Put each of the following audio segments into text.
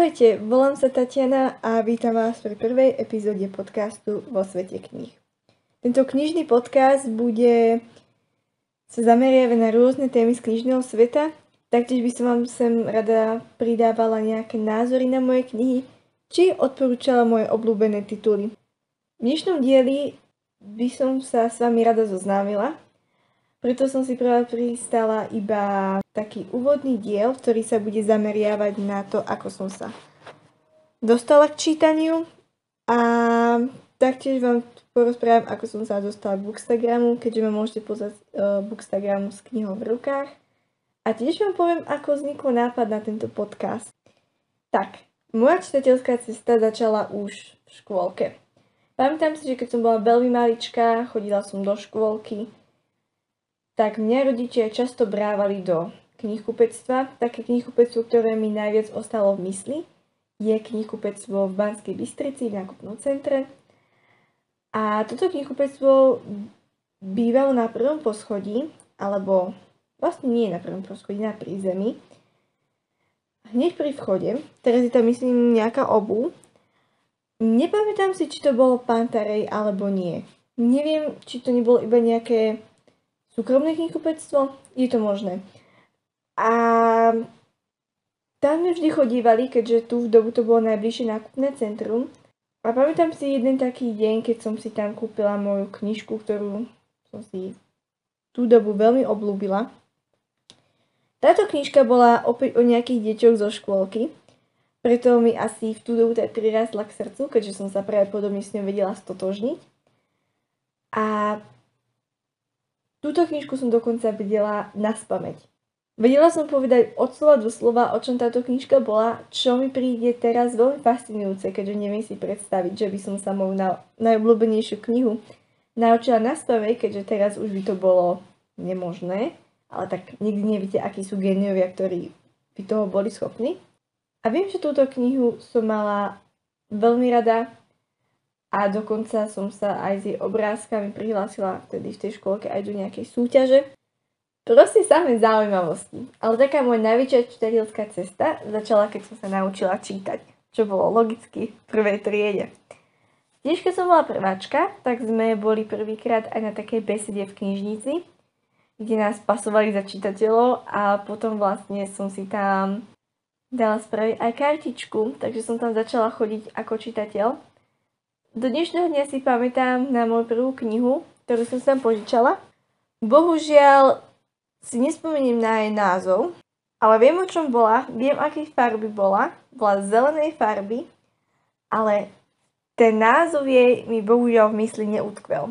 Ahojte, volám sa Tatiana a vítam vás pri prvej epizóde podcastu Vo svete kníh. Tento knižný podcast bude sa zameriavať na rôzne témy z knižného sveta, taktiež by som vám sem rada pridávala nejaké názory na moje knihy, či odporúčala moje obľúbené tituly. V dnešnom dieli by som sa s vami rada zoznámila, preto som si práve pristala iba taký úvodný diel, ktorý sa bude zameriavať na to, ako som sa dostala k čítaniu a taktiež vám porozprávam, ako som sa dostala k Bookstagramu, keďže ma môžete pozrieť uh, Bookstagramu s knihou v rukách. A tiež vám poviem, ako vznikol nápad na tento podcast. Tak, moja čitateľská cesta začala už v škôlke. Pamätám si, že keď som bola veľmi maličká, chodila som do škôlky, tak mňa rodičia často brávali do knihkupectva. Také knihkupectvo, ktoré mi najviac ostalo v mysli, je knihkupectvo v Banskej Bystrici v nákupnom centre. A toto knihkupectvo bývalo na prvom poschodí, alebo vlastne nie na prvom poschodí, na prízemí. Hneď pri vchode, teraz je tam myslím nejaká obu. Nepamätám si, či to bolo Pantarej alebo nie. Neviem, či to nebolo iba nejaké súkromné knihkupectvo? Je to možné. A tam sme vždy chodívali, keďže tu v dobu to bolo najbližšie nákupné centrum. A pamätám si jeden taký deň, keď som si tam kúpila moju knižku, ktorú som si tú dobu veľmi oblúbila. Táto knižka bola opäť o nejakých deťoch zo škôlky, preto mi asi v tú dobu tak prirastla k srdcu, keďže som sa práve podobne s ňou vedela stotožniť. A Túto knižku som dokonca vedela na spameť. Vedela som povedať od slova do slova, o čom táto knižka bola, čo mi príde teraz veľmi fascinujúce, keďže neviem si predstaviť, že by som sa moju na, najobľúbenejšiu knihu naučila na spameť, keďže teraz už by to bolo nemožné, ale tak nikdy nevíte, akí sú geniovia, ktorí by toho boli schopní. A viem, že túto knihu som mala veľmi rada, a dokonca som sa aj s jej obrázkami prihlásila vtedy v tej škôlke aj do nejakej súťaže. Proste samé zaujímavosti. Ale taká moja najväčšia čitateľská cesta začala, keď som sa naučila čítať, čo bolo logicky v prvej triede. Tiež keď som bola prváčka, tak sme boli prvýkrát aj na takej besede v knižnici, kde nás pasovali za čitateľov a potom vlastne som si tam dala spraviť aj kartičku, takže som tam začala chodiť ako čitateľ do dnešného dňa si pamätám na moju prvú knihu, ktorú som sa požičala. Bohužiaľ si nespomeniem na jej názov, ale viem o čom bola, viem akej farby bola, bola zelenej farby, ale ten názov jej mi bohužiaľ v mysli neutkvel.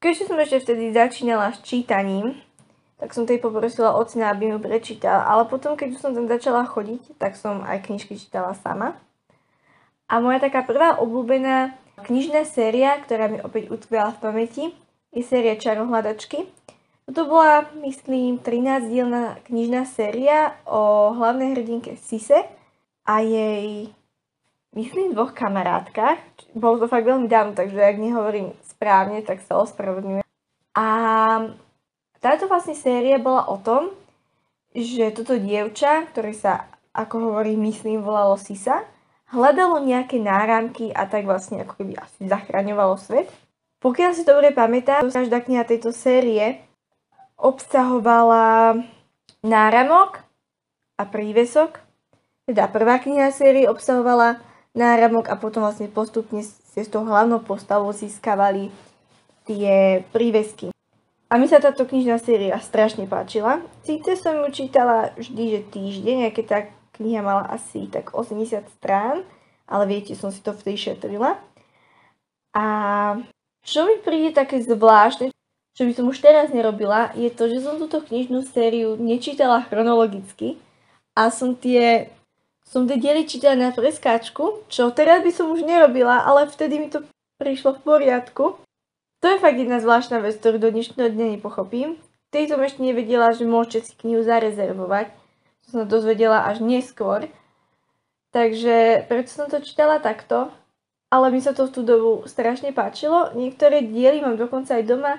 Keďže som ešte vtedy začínala s čítaním, tak som tej poprosila ocina, aby mi prečítala, ale potom, keď už som tam začala chodiť, tak som aj knižky čítala sama. A moja taká prvá obľúbená Knižná séria, ktorá mi opäť utkvela v pamäti, je séria Čarohľadačky. Toto bola, myslím, 13-dielná knižná séria o hlavnej hrdinke Sise a jej, myslím, dvoch kamarátkach. Bolo to fakt veľmi dávno, takže ak nehovorím správne, tak sa ospravedlňujem. A táto vlastne séria bola o tom, že toto dievča, ktoré sa, ako hovorí, myslím, volalo Sisa, hľadalo nejaké náramky a tak vlastne ako keby asi zachraňovalo svet. Pokiaľ si dobre pamätám, každá kniha tejto série obsahovala náramok a prívesok. Teda prvá kniha série obsahovala náramok a potom vlastne postupne ste s tou hlavnou postavou získavali tie prívesky. A mi sa táto knižná séria strašne páčila. Síce som ju čítala vždy, že týždeň, keď tak kniha mala asi tak 80 strán, ale viete, som si to vtedy šetrila. A čo mi príde také zvláštne, čo by som už teraz nerobila, je to, že som túto knižnú sériu nečítala chronologicky a som tie, som tie diely čítala na preskáčku, čo teraz by som už nerobila, ale vtedy mi to prišlo v poriadku. To je fakt jedna zvláštna vec, ktorú do dnešného dňa nepochopím. Vtedy som ešte nevedela, že môžete si knihu zarezervovať som dozvedela až neskôr. Takže preto som to čítala takto, ale mi sa to v tú dobu strašne páčilo. Niektoré diely mám dokonca aj doma.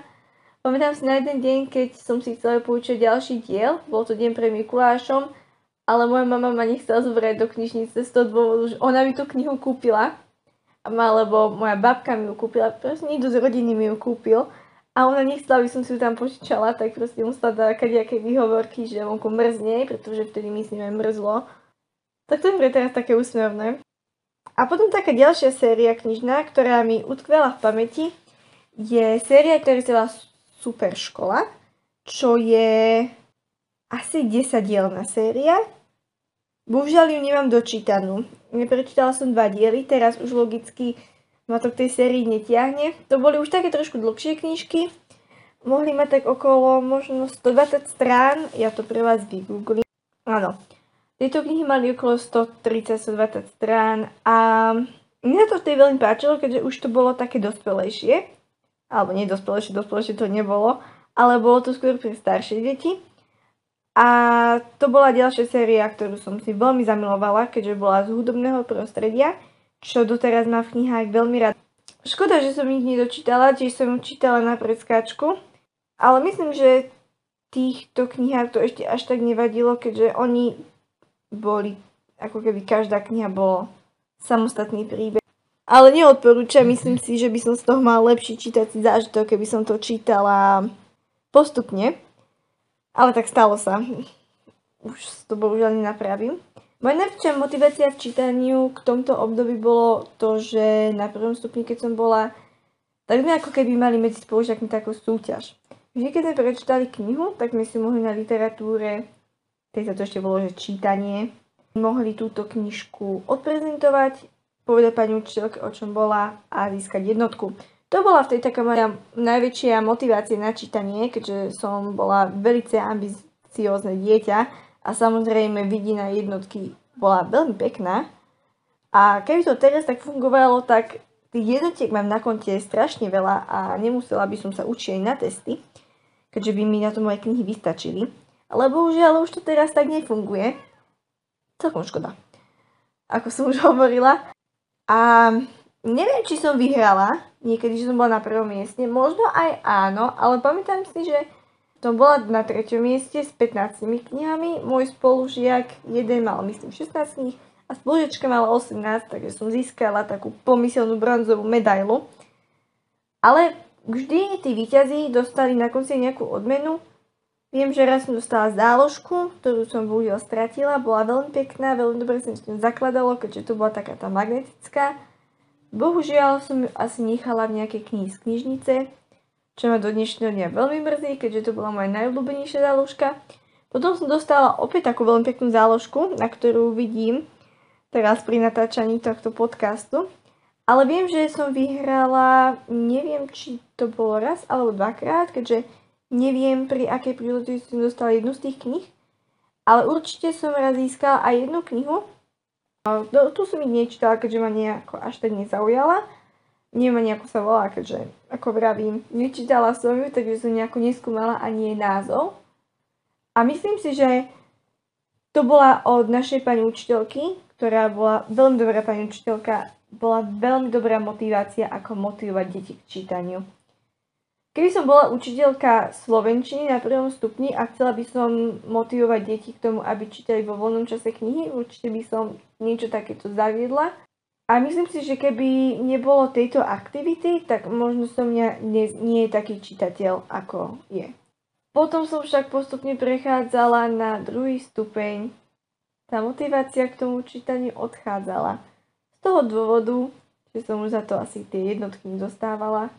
Pamätám si na jeden deň, keď som si chcela poučiť ďalší diel, bol to deň pre Mikulášom, ale moja mama ma nechcela zobrať do knižnice z toho dôvodu, že ona mi tú knihu kúpila, alebo moja babka mi ju kúpila, proste niekto z rodiny mi ju kúpil a ona nechcela, aby som si ju tam požičala, tak proste musela dať nejaké výhovorky, že vonku mrzne, pretože vtedy mi s ním mrzlo. Tak to je pre teraz také úsmevné. A potom taká ďalšia séria knižná, ktorá mi utkvela v pamäti, je séria, ktorá sa volá Super škola, čo je asi 10-dielná séria. Bohužiaľ ju nemám dočítanú. Neprečítala som dva diely, teraz už logicky ma to k tej sérii netiahne. To boli už také trošku dlhšie knižky. Mohli mať tak okolo možno 120 strán. Ja to pre vás vygooglím. Áno. Tieto knihy mali okolo 130-120 strán a mňa to vtedy veľmi páčilo, keďže už to bolo také dospelejšie. Alebo nie dospelejšie, dospelejšie to nebolo, ale bolo to skôr pre staršie deti. A to bola ďalšia séria, ktorú som si veľmi zamilovala, keďže bola z hudobného prostredia, čo doteraz má v knihách veľmi rád. Škoda, že som ich nedočítala, tiež som ju čítala na predskáčku, ale myslím, že týchto knihách to ešte až tak nevadilo, keďže oni boli, ako keby každá kniha bolo samostatný príbeh. Ale neodporúčam, myslím si, že by som z toho mal lepší čítací zážitok, keby som to čítala postupne. Ale tak stalo sa. Už to bohužiaľ nenapravím. Moja najväčšia motivácia v čítaniu k tomto období bolo to, že na prvom stupni, keď som bola, tak sme ako keby mali medzi spolužiakmi takú súťaž. Vždy, keď sme prečítali knihu, tak sme si mohli na literatúre, tej sa to ešte bolo, že čítanie, mohli túto knižku odprezentovať, povedať pani učiteľke, o čom bola a získať jednotku. To bola vtedy taká moja najväčšia motivácia na čítanie, keďže som bola veľmi ambiciózne dieťa a samozrejme vidina jednotky bola veľmi pekná. A keby to teraz tak fungovalo, tak tých jednotiek mám na konte strašne veľa a nemusela by som sa učiť aj na testy, keďže by mi na to moje knihy vystačili. Ale bohužiaľ už to teraz tak nefunguje. Celkom škoda. Ako som už hovorila. A neviem, či som vyhrala, niekedy, že som bola na prvom mieste, možno aj áno, ale pamätám si, že som bola na treťom mieste s 15 knihami, môj spolužiak jeden mal myslím 16 knih a spolužiačka mala 18, takže som získala takú pomyselnú bronzovú medailu. Ale vždy tí výťazí dostali na konci nejakú odmenu. Viem, že raz som dostala záložku, ktorú som bohužiaľ stratila, bola veľmi pekná, veľmi dobre sa s tým zakladalo, keďže to bola taká tá magnetická Bohužiaľ som ju asi nechala v nejakej knihy z knižnice, čo ma do dnešného dňa veľmi mrzí, keďže to bola moja najobľúbenejšia záložka. Potom som dostala opäť takú veľmi peknú záložku, na ktorú vidím teraz pri natáčaní tohto podcastu. Ale viem, že som vyhrala, neviem, či to bolo raz alebo dvakrát, keďže neviem, pri akej príležitosti som dostala jednu z tých knih. Ale určite som raz získala aj jednu knihu, tu som ich nečítala, keďže ma nejako až tak nezaujala. Neviem ako sa volá, keďže, ako vravím, nečítala som ju, takže som nejako neskúmala ani jej názov. A myslím si, že to bola od našej pani učiteľky, ktorá bola veľmi dobrá pani učiteľka, bola veľmi dobrá motivácia, ako motivovať deti k čítaniu. Keby som bola učiteľka slovenčiny na prvom stupni a chcela by som motivovať deti k tomu, aby čítali vo voľnom čase knihy, určite by som niečo takéto zaviedla. A myslím si, že keby nebolo tejto aktivity, tak možno som ja dnes nie je taký čitateľ, ako je. Potom som však postupne prechádzala na druhý stupeň. Tá motivácia k tomu čítaniu odchádzala. Z toho dôvodu, že som už za to asi tie jednotky dostávala,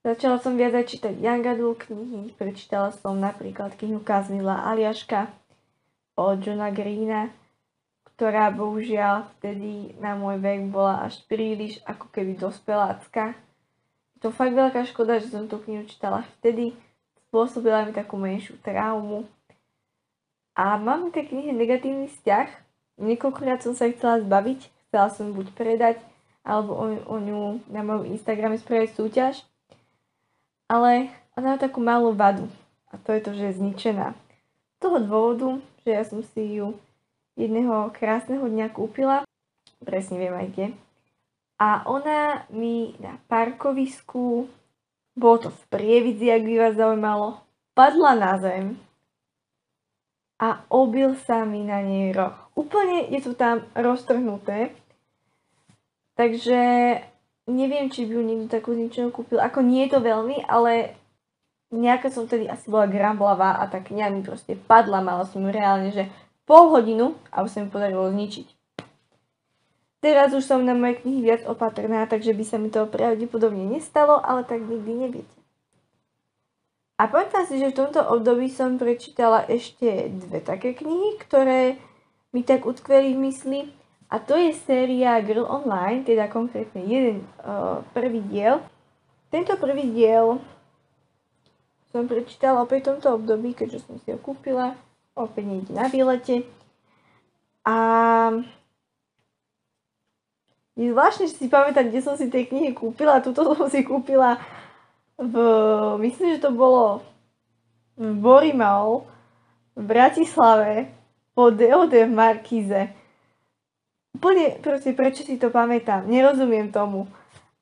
Začala som viac čítať Young Adult knihy. Prečítala som napríklad knihu Kazmila Aliaška od Johna Greena, ktorá bohužiaľ vtedy na môj vek bola až príliš ako keby dospelácka. Je to fakt veľká škoda, že som tú knihu čítala vtedy. Spôsobila mi takú menšiu traumu. A mám tej knihe negatívny vzťah. Niekoľkokrát som sa chcela zbaviť. Chcela som buď predať, alebo o, o ňu na mojom Instagrame spraviť súťaž ale ona má takú malú vadu a to je to, že je zničená. Z toho dôvodu, že ja som si ju jedného krásneho dňa kúpila, presne viem aj kde, a ona mi na parkovisku, bolo to v Prievidzi, ak by vás zaujímalo, padla na zem. a obil sa mi na nej roh. Úplne je to tam roztrhnuté. Takže neviem, či by ju niekto takú zničenú kúpil. Ako nie je to veľmi, ale nejaká som vtedy asi bola gramblavá a tá kniha mi proste padla. Mala som reálne, že pol hodinu a už sa mi podarilo zničiť. Teraz už som na moje knihy viac opatrná, takže by sa mi to pravdepodobne nestalo, ale tak nikdy neviete. A pamätám si, že v tomto období som prečítala ešte dve také knihy, ktoré mi tak utkveli v mysli. A to je séria Girl Online, teda konkrétne jeden uh, prvý diel. Tento prvý diel som prečítala opäť v tomto období, keďže som si ho kúpila opäť niekde na výlete. A je zvláštne, že si pamätám, kde som si tie knihy kúpila. Tuto som si kúpila v, myslím, že to bolo v Borimau v Bratislave po DOD v Markíze. Úplne, proste, prečo si to pamätám? Nerozumiem tomu.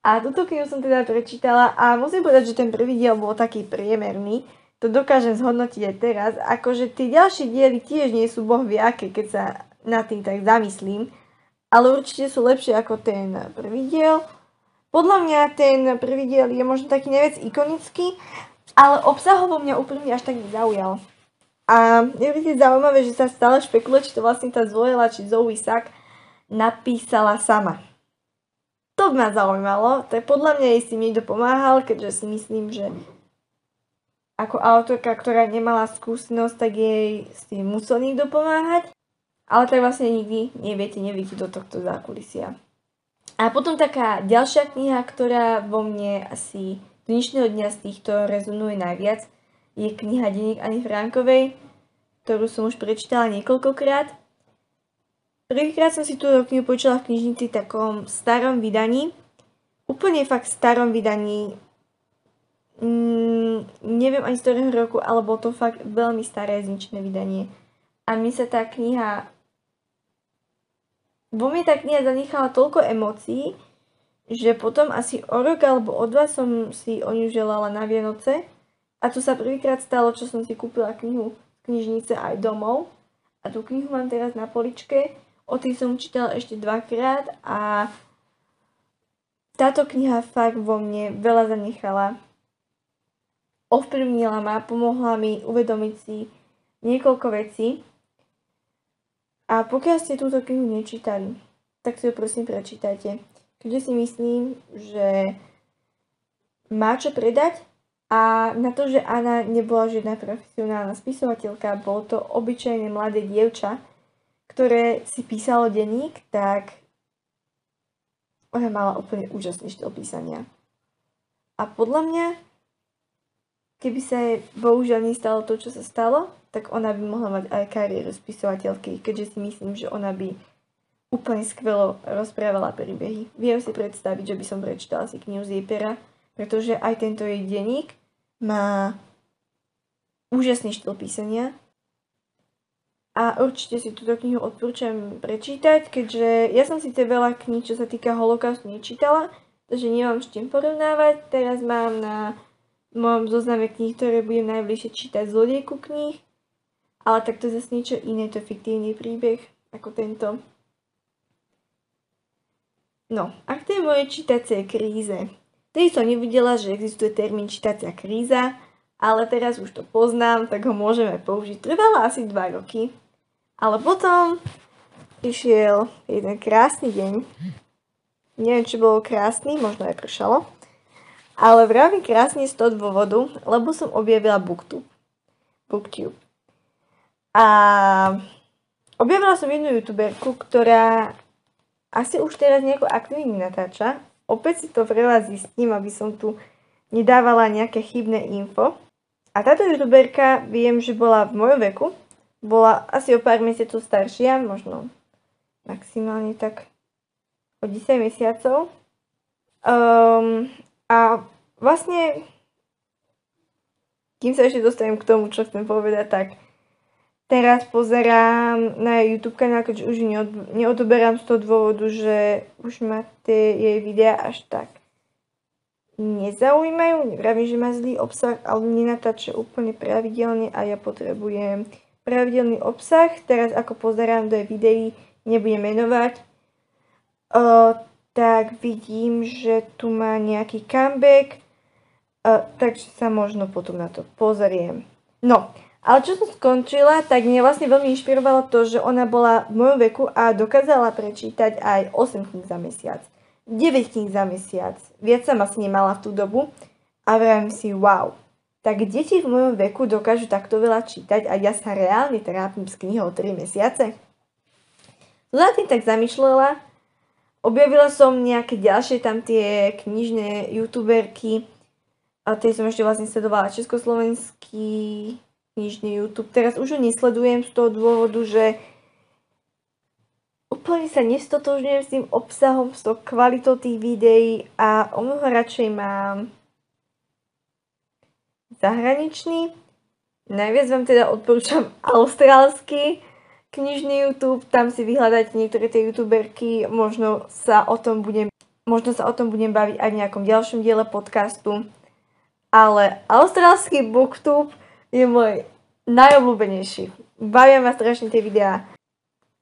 A túto knihu som teda prečítala a musím povedať, že ten prvý diel bol taký priemerný. To dokážem zhodnotiť aj teraz. Akože tie ďalšie diely tiež nie sú boh aké, keď sa nad tým tak zamyslím. Ale určite sú lepšie ako ten prvý diel. Podľa mňa ten prvý diel je možno taký nevec ikonický, ale obsahovo mňa úplne až tak nezaujal. A je veľmi zaujímavé, že sa stále špekuluje, či to vlastne tá Zoela, či Zoe Sack napísala sama. To by ma zaujímalo, tak podľa mňa jej si niekto pomáhal, keďže si myslím, že ako autorka, ktorá nemala skúsenosť, tak jej s tým musel niekto pomáhať. Ale tak vlastne nikdy neviete, nevidíte do tohto zákulisia. A potom taká ďalšia kniha, ktorá vo mne asi dnešného dňa z týchto rezonuje najviac, je kniha Deník Ani Frankovej, ktorú som už prečítala niekoľkokrát. Prvýkrát som si tú knihu počula v knižnici takom starom vydaní. Úplne fakt starom vydaní. Mm, neviem ani z ktorého roku, ale bolo to fakt veľmi staré zničené vydanie. A mi sa tá kniha vo mne tá kniha zanechala toľko emócií, že potom asi o rok alebo o dva som si o ňu želala na Vianoce. A to sa prvýkrát stalo, čo som si kúpila knihu z knižnice aj domov. A tú knihu mám teraz na poličke. O tej som čítala ešte dvakrát a táto kniha fakt vo mne veľa zanechala. Ovplyvnila ma, pomohla mi uvedomiť si niekoľko vecí. A pokiaľ ste túto knihu nečítali, tak si ju prosím prečítajte. Keďže si myslím, že má čo predať a na to, že Anna nebola žiadna profesionálna spisovateľka, bolo to obyčajné mladé dievča, ktoré si písalo denník, tak ona mala úplne úžasný štýl písania. A podľa mňa, keby sa bohužiaľ nestalo to, čo sa stalo, tak ona by mohla mať aj kariéru spisovateľky, keďže si myslím, že ona by úplne skvelo rozprávala príbehy. Viem si predstaviť, že by som prečítala si knihu z jej pera, pretože aj tento jej denník má úžasný štýl písania a určite si túto knihu odporúčam prečítať, keďže ja som síce veľa kníh, čo sa týka holokaustu, nečítala, takže nemám s čím porovnávať. Teraz mám na mojom zozname kníh, ktoré budem najbližšie čítať zlodejku kníh ale tak to zase niečo iné, to je fiktívny príbeh ako tento. No, a k tej mojej čítacej kríze. Tedy som nevidela, že existuje termín čítacia kríza, ale teraz už to poznám, tak ho môžeme použiť. Trvala asi 2 roky, ale potom išiel jeden krásny deň. Neviem, či bolo krásny, možno aj pršalo. Ale vravím krásne z toho dôvodu, lebo som objavila Booktube. Booktube. A objavila som jednu youtuberku, ktorá asi už teraz nejako aktívne natáča. Opäť si to vás zistím, aby som tu nedávala nejaké chybné info. A táto youtuberka viem, že bola v mojom veku. Bola asi o pár mesiacov staršia, možno maximálne tak o 10 mesiacov. Um, a vlastne, kým sa ešte dostanem k tomu, čo chcem povedať, tak teraz pozerám na YouTube kanál, keďže už neod, neodoberám z toho dôvodu, že už ma tie jej videá až tak nezaujímajú. Nevravím, že má zlý obsah, ale nenatáča úplne pravidelne a ja potrebujem pravidelný obsah. Teraz ako pozerám do videí, nebudem menovať, uh, tak vidím, že tu má nejaký comeback, uh, takže sa možno potom na to pozriem. No, ale čo som skončila, tak mňa vlastne veľmi inšpirovalo to, že ona bola v mojom veku a dokázala prečítať aj 8 kníh za mesiac. 9 kníh za mesiac. Viac som asi nemala v tú dobu a vravím si, wow, tak deti v mojom veku dokážu takto veľa čítať a ja sa reálne trápim s knihou 3 mesiace. Tým tak zamýšľala, objavila som nejaké ďalšie tam tie knižné youtuberky, a tie som ešte vlastne sledovala československý knižný YouTube. Teraz už ho nesledujem z toho dôvodu, že úplne sa nestotožňujem s tým obsahom, s tou kvalitou tých videí a o mnoho radšej mám zahraničný. Najviac vám teda odporúčam austrálsky knižný YouTube, tam si vyhľadáte niektoré tie youtuberky, možno sa o tom budem, možno sa o tom budem baviť aj v nejakom ďalšom diele podcastu. Ale austrálsky booktube je môj najobľúbenejší. Bavia ma strašne tie videá.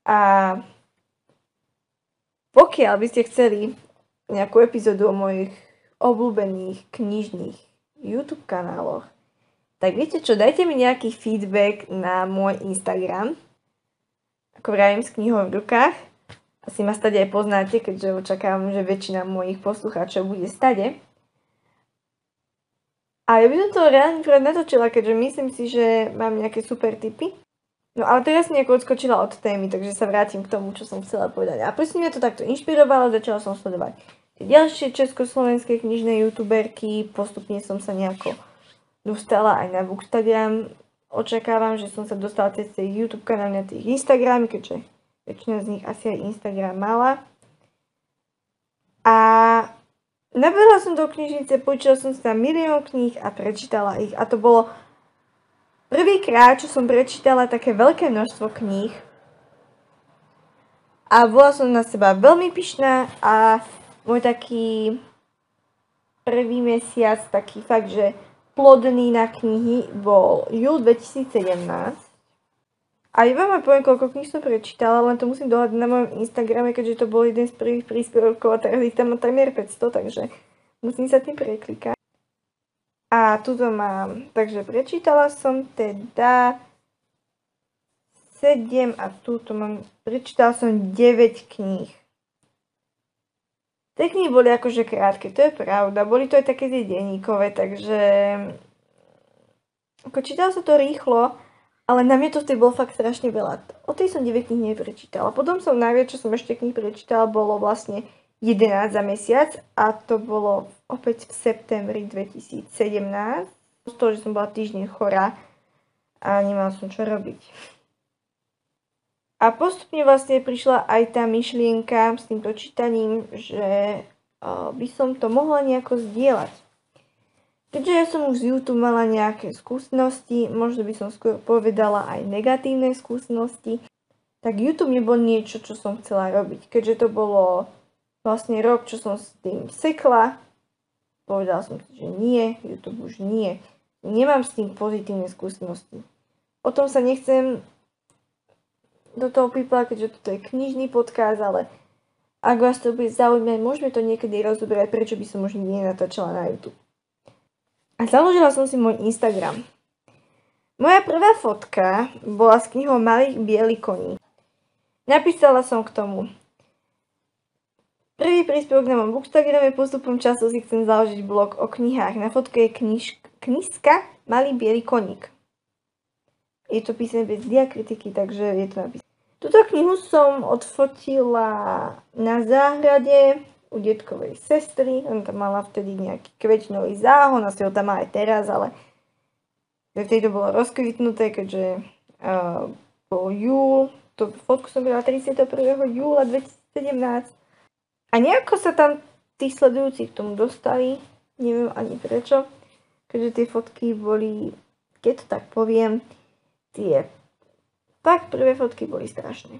A pokiaľ by ste chceli nejakú epizódu o mojich obľúbených knižných YouTube kanáloch, tak viete čo, dajte mi nejaký feedback na môj Instagram, ako vravím s knihou v rukách. Asi ma stade aj poznáte, keďže očakávam, že väčšina mojich poslucháčov bude stade. A ja by som to reálne natočila, keďže myslím si, že mám nejaké super tipy. No ale teraz nejako odskočila od témy, takže sa vrátim k tomu, čo som chcela povedať. A presne mňa to takto inšpirovalo, začala som sledovať ďalšie československé knižné youtuberky, postupne som sa nejako dostala aj na Bookstagram. Očakávam, že som sa dostala cez tej YouTube kanál na tých Instagramy, keďže väčšina z nich asi aj Instagram mala. A nabehla som do knižnice, počula som sa milión kníh a prečítala ich. A to bolo prvýkrát, čo som prečítala také veľké množstvo kníh a bola som na seba veľmi pyšná a môj taký prvý mesiac, taký fakt, že plodný na knihy bol júl 2017. A iba ma poviem, koľko kníh som prečítala, len to musím dohľadať na mojom Instagrame, keďže to bol jeden z prvých príspevkov a teraz ich tam mám takmer 500, takže musím sa tým preklikať. A tuto mám, takže prečítala som teda 7 a tuto mám, prečítala som 9 kníh. Tie knihy boli akože krátke, to je pravda. Boli to aj také tie denníkové, takže... Ako čítala sa to rýchlo, ale na mňa to vtedy bolo fakt strašne veľa. O tej som 9 kníh neprečítala. Potom som najviac, čo som ešte kníh prečítala, bolo vlastne 11 za mesiac a to bolo opäť v septembri 2017. Z toho, že som bola týždeň chorá a nemala som čo robiť. A postupne vlastne prišla aj tá myšlienka s týmto čítaním, že by som to mohla nejako zdieľať. Keďže ja som už z YouTube mala nejaké skúsenosti, možno by som skôr povedala aj negatívne skúsenosti, tak YouTube nebol niečo, čo som chcela robiť. Keďže to bolo vlastne rok, čo som s tým sekla. Povedala som si, že nie, YouTube už nie. Nemám s tým pozitívne skúsenosti. O tom sa nechcem do toho pípla, keďže toto je knižný podcast, ale ak vás to bude zaujímať, môžeme to niekedy rozoberať, prečo by som už nenatáčala na YouTube. A založila som si môj Instagram. Moja prvá fotka bola s knihou Malých bielých koní. Napísala som k tomu. Prvý príspevok na mojom bookstagrame postupom času si chcem založiť blog o knihách. Na fotke je kniž, knižka Malý biely koník. Je to písané bez diakritiky, takže je to napísané. Tuto knihu som odfotila na záhrade u detkovej sestry. On tam mala vtedy nejaký kvečnový záhon, asi ho tam má aj teraz, ale vtedy to bolo rozkvitnuté, keďže uh, bol júl. To fotku som byla 31. júla 2017 a nejako sa tam tí sledujúci k tomu dostali, neviem ani prečo, keďže tie fotky boli, keď to tak poviem, tie fakt prvé fotky boli strašné.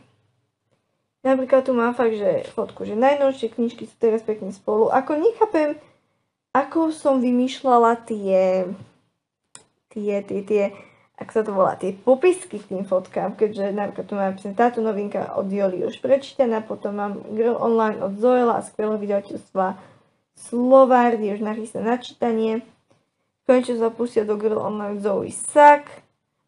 Napríklad tu mám fakt, že fotku, že najnovšie knižky sú teraz pekne spolu. Ako nechápem, ako som vymýšľala tie, tie, tie, tie ak sa to volá, tie popisky k tým fotkám, keďže napríklad tu mám táto novinka od Joli už prečítaná, potom mám Girl Online od Zoela a skvelého vydavateľstva Slovár, kde už nachystá načítanie. Konečne sa pustia do Girl Online Zoe Sack,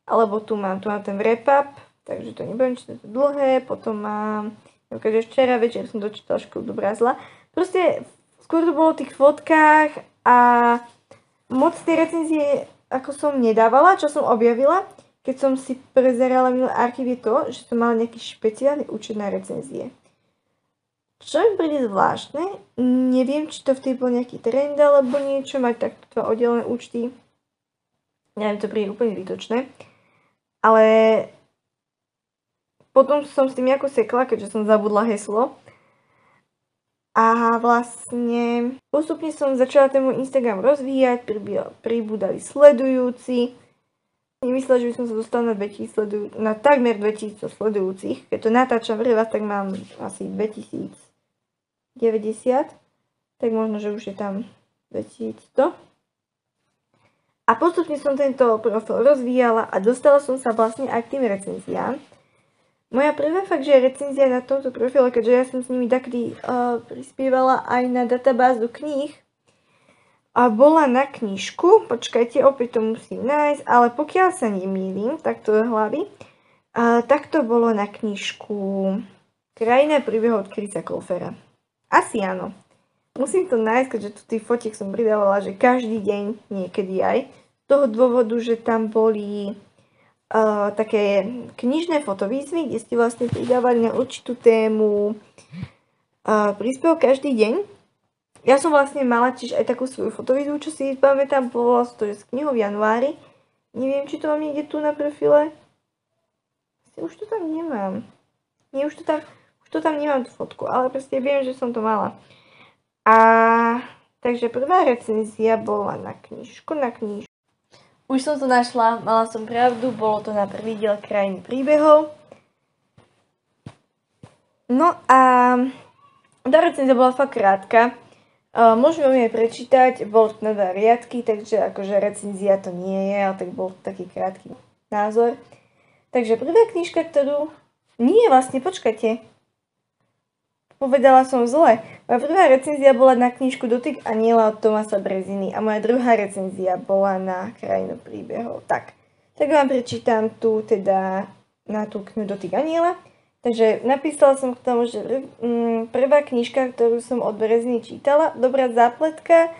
alebo tu mám, tu mám ten wrap-up, takže to nebudem čítať dlhé, potom mám, napríklad včera večer som dočítala školu dobrá zla. Proste skôr to bolo o tých fotkách a moc tie recenzie ako som nedávala, čo som objavila, keď som si prezerala minulý archív je to, že som mala nejaký špeciálny účet na recenzie. Čo mi príde zvláštne, neviem, či to v tej bol nejaký trend alebo niečo, mať takto dva oddelené účty. Neviem, to príde úplne zbytočné. Ale potom som s tým nejako sekla, keďže som zabudla heslo. A vlastne postupne som začala ten Instagram rozvíjať, pribúdali sledujúci. Nemyslela, že by som sa dostala na, 2000 sledujú, na takmer 2000 sledujúcich. Keď to natáčam pre vás, tak mám asi 2090. Tak možno, že už je tam 2100. A postupne som tento profil rozvíjala a dostala som sa vlastne aj k tým recenziám. Moja prvá fakt, že recenzia na tomto profile, keďže ja som s nimi takdy uh, prispievala aj na databázu kníh, a bola na knižku, počkajte, opäť to musím nájsť, ale pokiaľ sa nemýlim, tak to je hlavy, uh, tak to bolo na knižku Krajina príbehov od Krisa Klofera. Asi áno. Musím to nájsť, keďže tu tých fotiek som pridávala, že každý deň, niekedy aj, z toho dôvodu, že tam boli také knižné fotovýzvy, kde ste vlastne pridávali na určitú tému uh, príspev každý deň. Ja som vlastne mala tiež aj takú svoju fotovýzvu, čo si pamätám, bolo to je z knihou v januári. Neviem, či to mám niekde tu na profile. Už to tam nemám. Nie, už to tam, už to tam nemám tú fotku, ale proste viem, že som to mala. A takže prvá recenzia bola na knižku, na knižku. Už som to našla, mala som pravdu, bolo to na prvý diel krajiny príbehov. No a tá recenzia bola fakt krátka. Uh, môžeme ju prečítať, bolo to na dva riadky, takže akože recenzia to nie je, ale tak bol taký krátky názor. Takže prvá knižka, ktorú... Nie, vlastne, počkajte. Povedala som zle. Moja prvá recenzia bola na knižku Dotyk aniela od Tomasa Breziny a moja druhá recenzia bola na Krajinu príbehov. Tak, tak vám prečítam tu teda na tú knihu Dotyk aniela. Takže napísala som k tomu, že mm, prvá knižka, ktorú som od Breziny čítala, dobrá zápletka,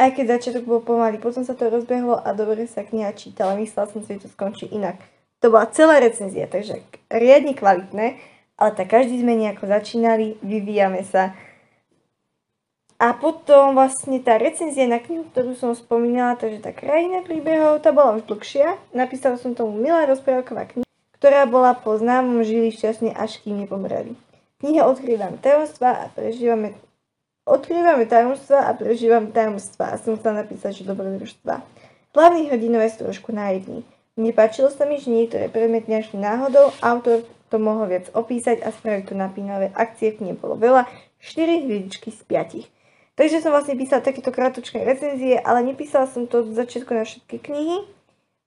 aj keď začiatok bol pomalý, potom sa to rozbehlo a dobre sa kniha čítala. Myslela som si, že to skončí inak. To bola celá recenzia, takže riadne kvalitné ale tak každý sme nejako začínali, vyvíjame sa. A potom vlastne tá recenzia na knihu, ktorú som spomínala, takže tá krajina príbehov, tá bola už dlhšia. Napísala som tomu milá rozprávková kniha, ktorá bola po známom žili šťastne až kým nepomreli. Kniha odkrývam tajomstva a prežívame Odkrývame tajomstva a prežívame tajomstva a som chcela napísať, že dobrodružstva. Hlavný hrdinové sú trošku naivní. Nepáčilo sa mi, že niektoré predmety našli náhodou, autor to mohol viac opísať a spraviť to napínavé. Akcie v bolo veľa, 4 hviezdičky z 5. Takže som vlastne písala takéto krátočké recenzie, ale nepísala som to od začiatku na všetky knihy,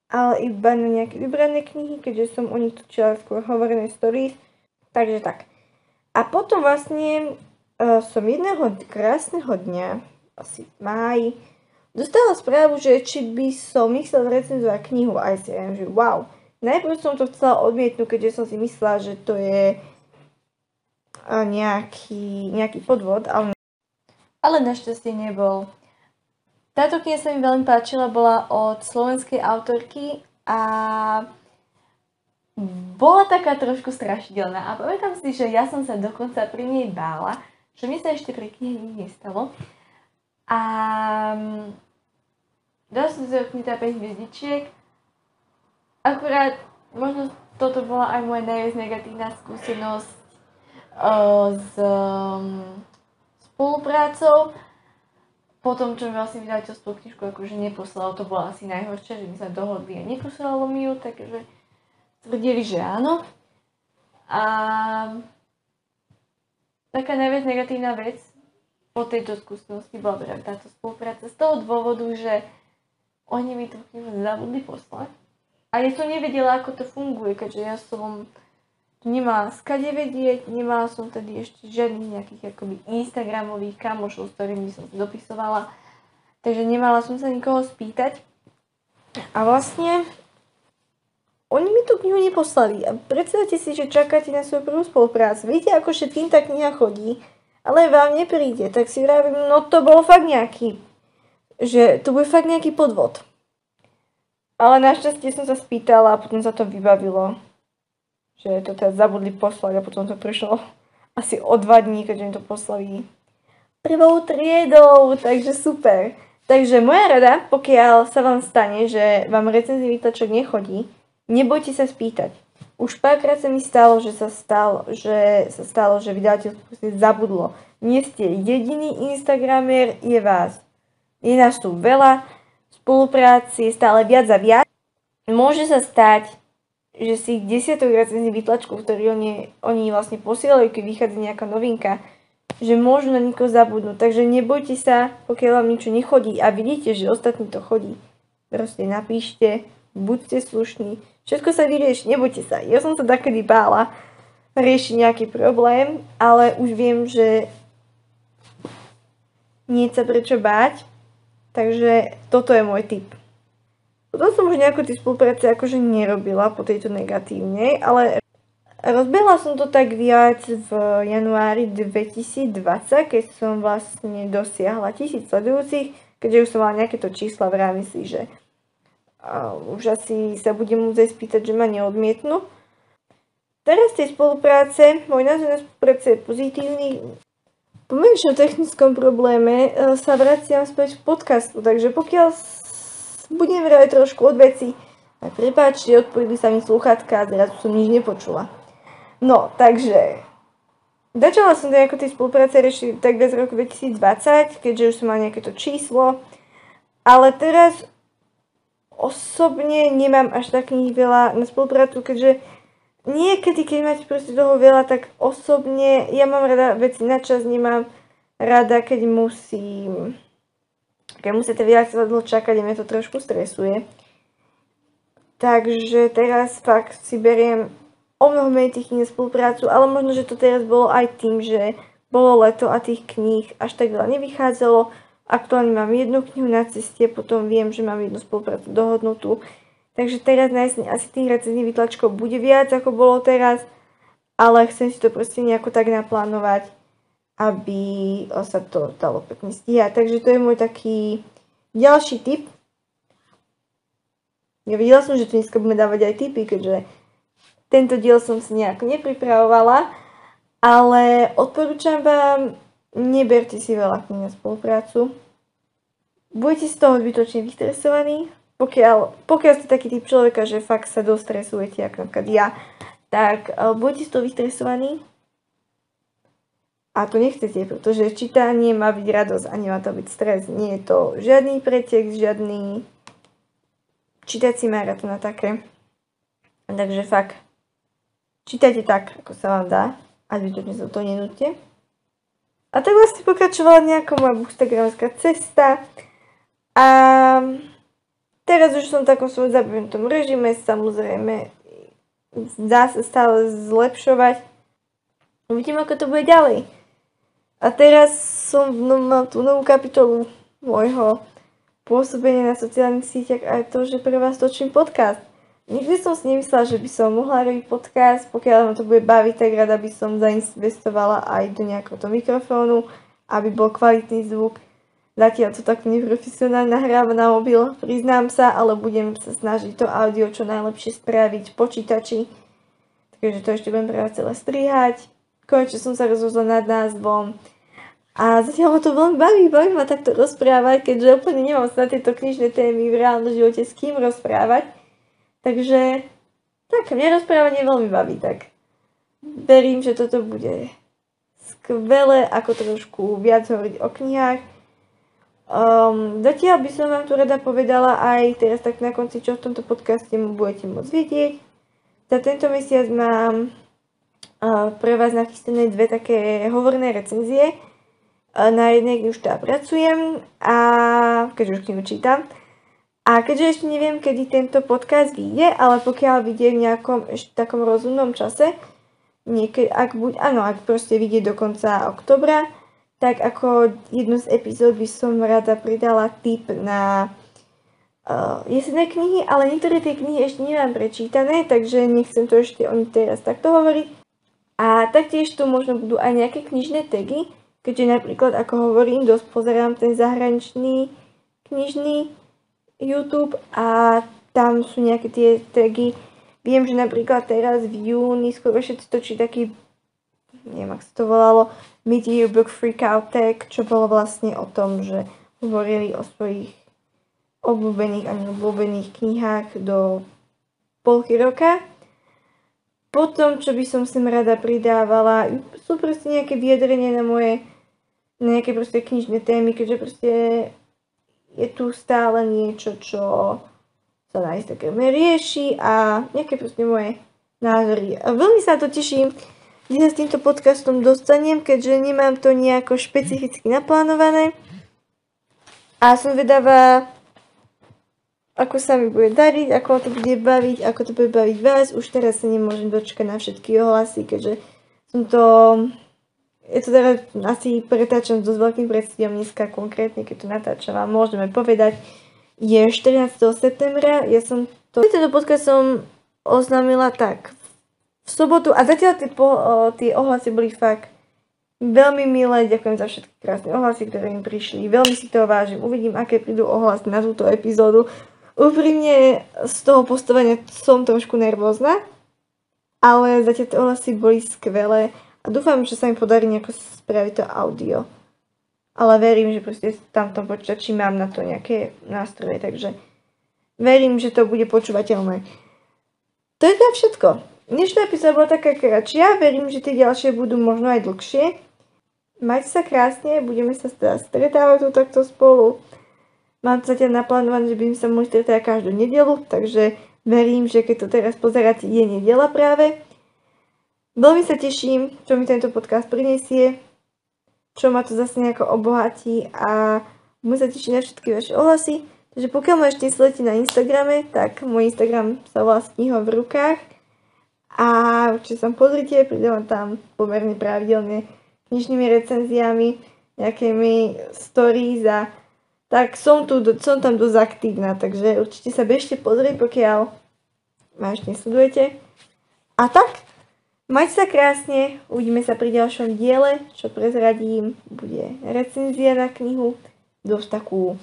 ale iba na nejaké vybrané knihy, keďže som o nich točila skôr hovorené stories. Takže tak. A potom vlastne uh, som jedného krásneho dňa, asi v máji, dostala správu, že či by som chcela recenzovať knihu a ja si že wow, Najprv som to chcela odmietnúť, keďže som si myslela, že to je nejaký, nejaký podvod, ale, ale našťastie nebol. Táto kniha sa mi veľmi páčila, bola od slovenskej autorky a bola taká trošku strašidelná. A pamätám si, že ja som sa dokonca pri nej bála, čo mi sa ešte pri knihe nič nestalo. A dala som si oknitá 5 hviezdičiek akurát možno toto bola aj moja najviac negatívna skúsenosť uh, s um, spoluprácou. Potom, čo mi vlastne vydavateľstvo knižku akože neposlalo, to bolo asi najhoršie, že my sa dohodli a neposlalo mi ju, takže tvrdili, že áno. A taká najviac negatívna vec po tejto skúsenosti bola práve táto spolupráca z toho dôvodu, že oni mi tú knihu zabudli poslať A ja som nevedela, ako to funguje, keďže ja som nemala skade vedieť, nemala som tedy ešte žiadnych nejakých akoby Instagramových kamošov, s ktorými som sa dopisovala. Takže nemala som sa nikoho spýtať. A vlastne oni mi tú knihu neposlali. A predstavte si, že čakáte na svoju prvú spoluprácu. Viete, ako všetkým tá kniha chodí, ale vám nepríde. Tak si vravím, no to bol fakt nejaký, že to bude fakt nejaký podvod. Ale našťastie som sa spýtala a potom sa to vybavilo. Že to teda zabudli poslať a potom to prišlo asi o dva dní, keďže mi to poslali prvou triedou, takže super. Takže moja rada, pokiaľ sa vám stane, že vám recenzí výtlačok nechodí, nebojte sa spýtať. Už párkrát sa mi stalo, že sa stalo, že, sa stalo, že vydavateľstvo zabudlo. Nie ste jediný Instagramer, je vás. Je nás tu veľa, spolupráci stále viac a viac. Môže sa stať, že si desiatok recenzí výtlačkov, ktoré oni, oni vlastne posielajú, keď vychádza nejaká novinka, že môžu na niekoho zabudnúť. Takže nebojte sa, pokiaľ vám niečo nechodí a vidíte, že ostatní to chodí. Proste napíšte, buďte slušní, všetko sa vyrieši, nebojte sa. Ja som sa takedy bála riešiť nejaký problém, ale už viem, že nie sa prečo báť, Takže toto je môj tip. Potom som už nejakú tie spolupráce akože nerobila po tejto negatívnej, ale rozbehla som to tak viac v januári 2020, keď som vlastne dosiahla tisíc sledujúcich, keďže už som mala nejaké to čísla v rámci, že už asi sa budem musieť spýtať, že ma neodmietnú. Teraz tej spolupráce, môj názor na spolupráce je pozitívny, po menšom technickom probléme e, sa vraciam späť k podcastu, takže pokiaľ budem vrať trošku od veci, tak prepáčte, odpojili sa mi sluchatka a zrazu som nič nepočula. No, takže začala som to ako tej spolupráce rešiť tak bez roku 2020, keďže už som mala nejaké to číslo, ale teraz osobne nemám až tak veľa na spoluprácu, keďže niekedy, keď máte proste toho veľa, tak osobne, ja mám rada veci na čas, nemám rada, keď musím, keď musíte viac dlho čakať, mňa to trošku stresuje. Takže teraz fakt si beriem o mnoho menej tých kníh spoluprácu, ale možno, že to teraz bolo aj tým, že bolo leto a tých kníh až tak veľa nevychádzalo. Aktuálne mám jednu knihu na ceste, potom viem, že mám jednu spoluprácu dohodnutú Takže teraz na asi tých recenzných vytlačkov bude viac, ako bolo teraz, ale chcem si to proste nejako tak naplánovať, aby sa to dalo pekne stíhať. Takže to je môj taký ďalší tip. Ja videla som, že tu dneska budeme dávať aj tipy, keďže tento diel som si nejako nepripravovala, ale odporúčam vám, neberte si veľa kníh na spoluprácu. Budete z toho zbytočne vystresovaní, pokiaľ, pokiaľ ste taký typ človeka, že fakt sa dostresujete, ako napríklad ja, tak uh, buďte z toho vystresovaní a to nechcete, pretože čítanie má byť radosť a nemá to byť stres. Nie je to žiadny pretek, žiadny čítací maratón a také. Takže fakt, čítajte tak, ako sa vám dá a zbytočne sa to nenúte. A tak vlastne pokračovala nejaká moja bookstagramovská cesta. A Teraz už som v takom svojom zabudnutom režime, samozrejme dá sa stále zlepšovať. Uvidím, ako to bude ďalej. A teraz som mám tú novú kapitolu môjho pôsobenia na sociálnych sieťach a to, že pre vás točím podcast. Nikdy som si nemyslela, že by som mohla robiť podcast, pokiaľ ma to bude baviť, tak rada by som zainvestovala aj do nejakého mikrofónu, aby bol kvalitný zvuk. Zatiaľ to tak neprofesionálne nahráva na mobil, priznám sa, ale budem sa snažiť to audio čo najlepšie spraviť v počítači. Takže to ešte budem práve celé strihať. Konečne som sa rozhodla nad názvom. A zatiaľ ma to veľmi baví, baví ma takto rozprávať, keďže úplne nemám sa na tieto knižné témy v reálnom živote s kým rozprávať. Takže tak, mňa rozprávanie veľmi baví, tak verím, že toto bude skvelé, ako trošku viac hovoriť o knihách Um, zatiaľ by som vám tu rada povedala aj teraz tak na konci, čo v tomto podcaste budete môcť vidieť. Za tento mesiac mám uh, pre vás nachystené dve také hovorné recenzie. Uh, na jednej už teda pracujem a keď už knihu čítam. A keďže ešte neviem, kedy tento podcast vyjde, ale pokiaľ vyjde v nejakom ešte takom rozumnom čase, niekedy, ak buď, áno, ak proste vyjde do konca oktobra, tak ako jednu z epizód by som rada pridala tip na uh, jesenné knihy, ale niektoré tie knihy ešte nemám prečítané, takže nechcem to ešte o nich teraz takto hovoriť. A taktiež tu možno budú aj nejaké knižné tagy, keďže napríklad, ako hovorím, dosť pozerám ten zahraničný knižný YouTube a tam sú nejaké tie tagy. Viem, že napríklad teraz v júni skoro všetci točí taký, neviem, ak sa to volalo, Mid-Year Book Freakout Tag, čo bolo vlastne o tom, že hovorili o svojich obľúbených a neobľúbených knihách do polky roka. Potom, čo by som sem rada pridávala, sú proste nejaké vyjadrenia na moje nejaké proste knižné témy, keďže proste je tu stále niečo, čo sa na Instagrame rieši a nejaké proste moje názory. A veľmi sa to teším, kde sa s týmto podcastom dostanem, keďže nemám to nejako špecificky naplánované. A som vedavá, ako sa mi bude dariť, ako to bude baviť, ako to bude baviť vás. Už teraz sa nemôžem dočkať na všetky ohlasy, keďže som to je to teda asi pretáčam s dosť veľkým predstivom dneska konkrétne, keď to natáčam a môžeme povedať, je 14. septembra, ja som to, tento podcast som oznámila tak v sobotu a zatiaľ tie, po, tie ohlasy boli fakt veľmi milé, ďakujem za všetky krásne ohlasy, ktoré im prišli, veľmi si to vážim, uvidím, aké prídu ohlasy na túto epizódu. Úprimne z toho postovania som trošku nervózna, ale zatiaľ tie ohlasy boli skvelé a dúfam, že sa mi podarí nejako spraviť to audio. Ale verím, že proste tam v tom počítači mám na to nejaké nástroje, takže verím, že to bude počúvateľné. To je teda všetko. Dnešná epizóda bola taká kratšia, verím, že tie ďalšie budú možno aj dlhšie. Majte sa krásne, budeme sa teda stretávať tu takto spolu. Mám to zatiaľ naplánované, že by sme sa mohli stretávať každú nedelu, takže verím, že keď to teraz pozeráte, je nedela práve. Veľmi sa teším, čo mi tento podcast prinesie, čo ma to zase nejako obohatí a môžem sa tešiť na všetky vaše ohlasy. Takže pokiaľ ma ešte sledujete na Instagrame, tak môj Instagram sa volá Kniho v rukách a určite sa pozrite, pridávam tam pomerne pravidelne knižnými recenziami, nejakými stories a tak som, tu, som tam dosť aktívna, takže určite sa bežte pozrieť, pokiaľ ma ešte nesledujete. A tak, Majte sa krásne, uvidíme sa pri ďalšom diele, čo prezradím, bude recenzia na knihu, dosť takú,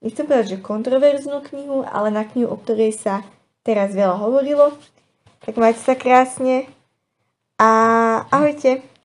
nechcem povedať, že kontroverznú knihu, ale na knihu, o ktorej sa teraz veľa hovorilo. Tak majte sa krásne a ahojte.